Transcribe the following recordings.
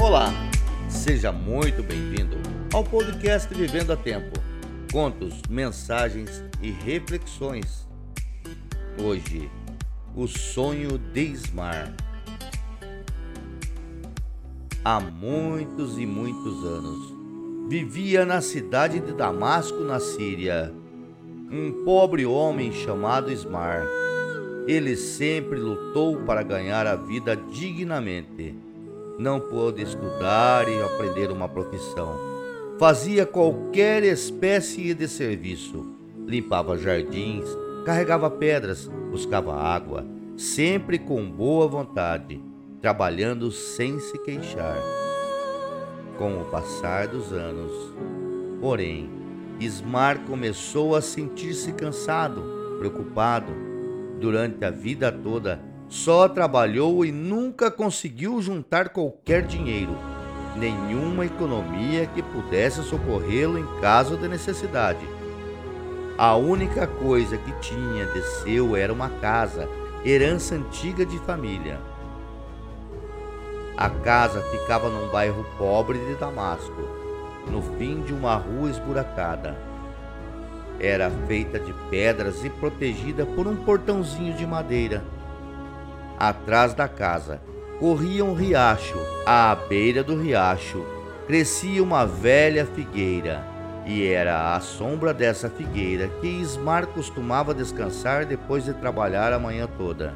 Olá, seja muito bem-vindo ao podcast Vivendo a Tempo. Contos, mensagens e reflexões. Hoje, o sonho de Ismar. Há muitos e muitos anos, vivia na cidade de Damasco, na Síria, um pobre homem chamado Ismar. Ele sempre lutou para ganhar a vida dignamente não pôde estudar e aprender uma profissão. Fazia qualquer espécie de serviço. Limpava jardins, carregava pedras, buscava água, sempre com boa vontade, trabalhando sem se queixar. Com o passar dos anos, porém, Ismar começou a sentir-se cansado, preocupado. Durante a vida toda, só trabalhou e nunca conseguiu juntar qualquer dinheiro, nenhuma economia que pudesse socorrê-lo em caso de necessidade. A única coisa que tinha de seu era uma casa, herança antiga de família. A casa ficava num bairro pobre de Damasco, no fim de uma rua esburacada. Era feita de pedras e protegida por um portãozinho de madeira atrás da casa. Corria um riacho. À beira do riacho crescia uma velha figueira, e era à sombra dessa figueira que Ismar costumava descansar depois de trabalhar a manhã toda.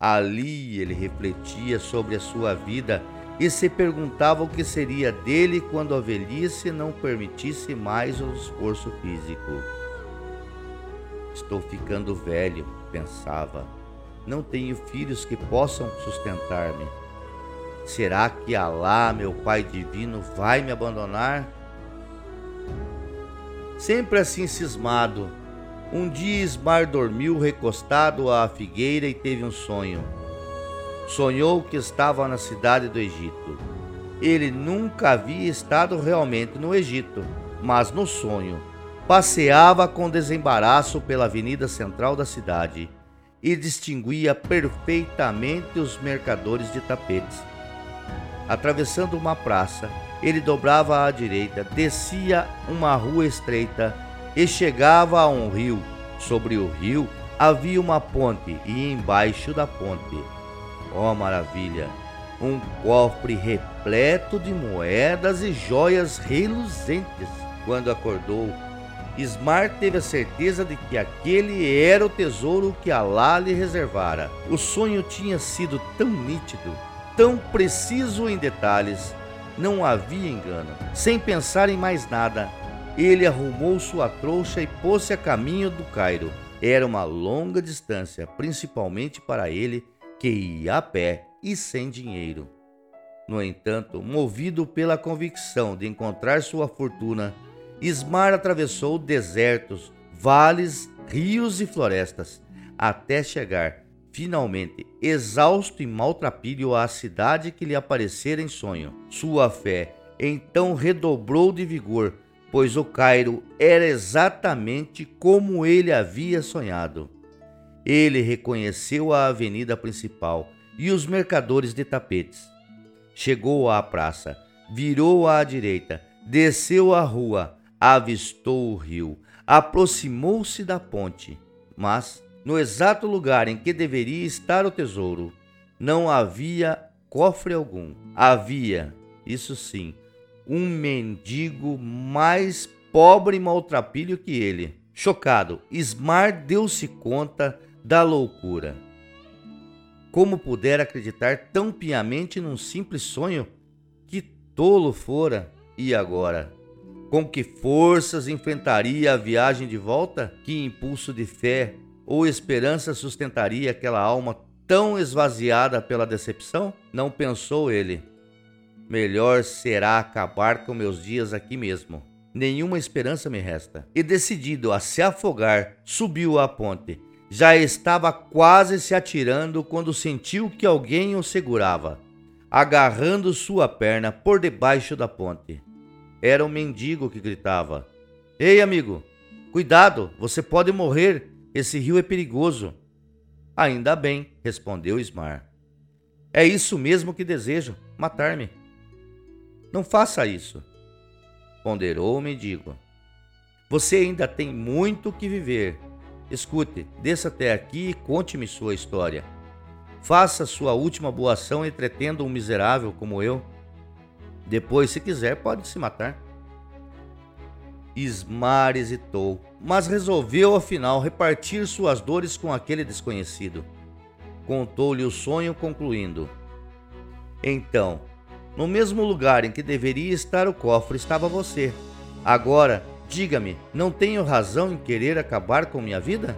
Ali ele refletia sobre a sua vida e se perguntava o que seria dele quando a velhice não permitisse mais o esforço físico. Estou ficando velho, pensava não tenho filhos que possam sustentar-me. Será que Alá, meu Pai divino, vai me abandonar? Sempre assim cismado, um dia Ismar dormiu recostado à figueira e teve um sonho. Sonhou que estava na cidade do Egito. Ele nunca havia estado realmente no Egito, mas no sonho passeava com desembaraço pela avenida central da cidade e distinguia perfeitamente os mercadores de tapetes. Atravessando uma praça, ele dobrava à direita, descia uma rua estreita e chegava a um rio. Sobre o rio havia uma ponte e embaixo da ponte, ó oh, maravilha, um cofre repleto de moedas e joias reluzentes. Quando acordou, Ismar teve a certeza de que aquele era o tesouro que Alá lhe reservara. O sonho tinha sido tão nítido, tão preciso em detalhes, não havia engano. Sem pensar em mais nada, ele arrumou sua trouxa e pôs-se a caminho do Cairo. Era uma longa distância, principalmente para ele, que ia a pé e sem dinheiro. No entanto, movido pela convicção de encontrar sua fortuna, Ismar atravessou desertos, vales, rios e florestas, até chegar, finalmente, exausto e maltrapilho à cidade que lhe aparecera em sonho. Sua fé então redobrou de vigor, pois o Cairo era exatamente como ele havia sonhado. Ele reconheceu a avenida principal e os mercadores de tapetes. Chegou à praça, virou à direita, desceu a rua, avistou o rio, aproximou-se da ponte, mas no exato lugar em que deveria estar o tesouro, não havia cofre algum. Havia, isso sim, um mendigo mais pobre e maltrapilho que ele. Chocado, Ismar deu-se conta da loucura. Como pudera acreditar tão piamente num simples sonho? Que tolo fora! E agora? Com que forças enfrentaria a viagem de volta? Que impulso de fé ou esperança sustentaria aquela alma tão esvaziada pela decepção? Não pensou ele. Melhor será acabar com meus dias aqui mesmo. Nenhuma esperança me resta. E decidido a se afogar, subiu a ponte. Já estava quase se atirando quando sentiu que alguém o segurava, agarrando sua perna por debaixo da ponte. Era o mendigo que gritava: Ei, amigo, cuidado, você pode morrer, esse rio é perigoso. Ainda bem, respondeu Ismar. É isso mesmo que desejo, matar-me. Não faça isso, ponderou o mendigo. Você ainda tem muito que viver. Escute, desça até aqui e conte-me sua história. Faça sua última boa ação entretendo um miserável como eu. Depois, se quiser, pode se matar. Ismar hesitou, mas resolveu afinal repartir suas dores com aquele desconhecido. Contou-lhe o sonho, concluindo: Então, no mesmo lugar em que deveria estar o cofre estava você. Agora, diga-me, não tenho razão em querer acabar com minha vida?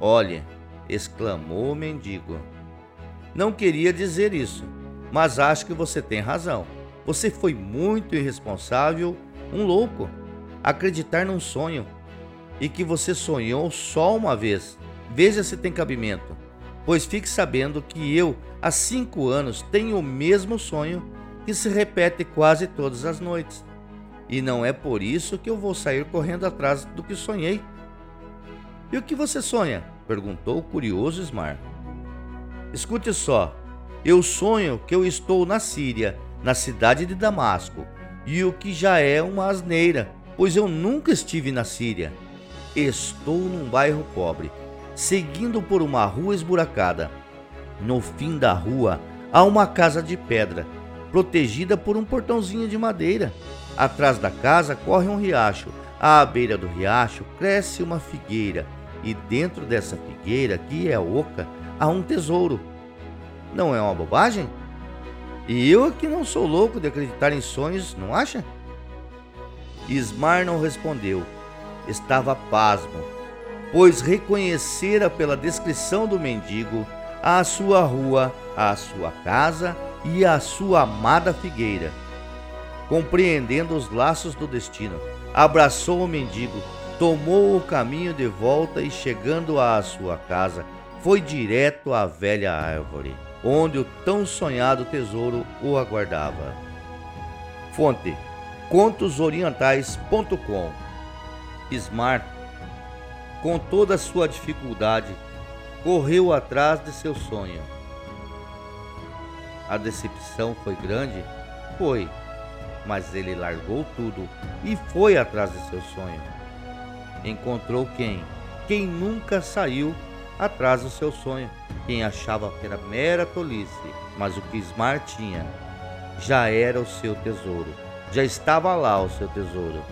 Olhe, exclamou o mendigo. Não queria dizer isso, mas acho que você tem razão. Você foi muito irresponsável, um louco, acreditar num sonho e que você sonhou só uma vez. Veja se tem cabimento, pois fique sabendo que eu, há cinco anos, tenho o mesmo sonho que se repete quase todas as noites. E não é por isso que eu vou sair correndo atrás do que sonhei. E o que você sonha? perguntou o curioso Smar. Escute só. Eu sonho que eu estou na Síria na cidade de Damasco, e o que já é uma asneira, pois eu nunca estive na Síria. Estou num bairro pobre, seguindo por uma rua esburacada. No fim da rua há uma casa de pedra, protegida por um portãozinho de madeira. Atrás da casa corre um riacho. À beira do riacho cresce uma figueira, e dentro dessa figueira, que é oca, há um tesouro. Não é uma bobagem? E eu que não sou louco de acreditar em sonhos, não acha? Ismar não respondeu. Estava pasmo, pois reconhecera pela descrição do mendigo a sua rua, a sua casa e a sua amada figueira. Compreendendo os laços do destino, abraçou o mendigo, tomou o caminho de volta e, chegando à sua casa, foi direto à velha árvore onde o tão sonhado tesouro o aguardava. Fonte: contosorientais.com. Smart, com toda a sua dificuldade, correu atrás de seu sonho. A decepção foi grande? Foi, mas ele largou tudo e foi atrás de seu sonho. Encontrou quem? Quem nunca saiu atrás do seu sonho. Quem achava que era mera tolice, mas o que Smart tinha já era o seu tesouro. Já estava lá o seu tesouro.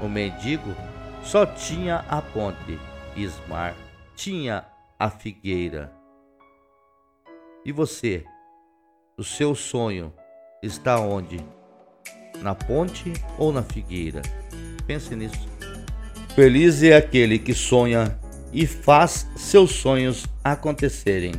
O mendigo só tinha a ponte. Smart tinha a figueira. E você? O seu sonho está onde? Na ponte ou na figueira? Pense nisso. Feliz é aquele que sonha e faz seus sonhos acontecerem.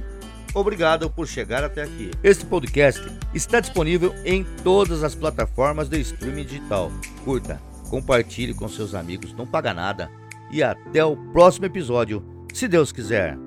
Obrigado por chegar até aqui. Este podcast está disponível em todas as plataformas de streaming digital. Curta, compartilhe com seus amigos, não paga nada. E até o próximo episódio, se Deus quiser.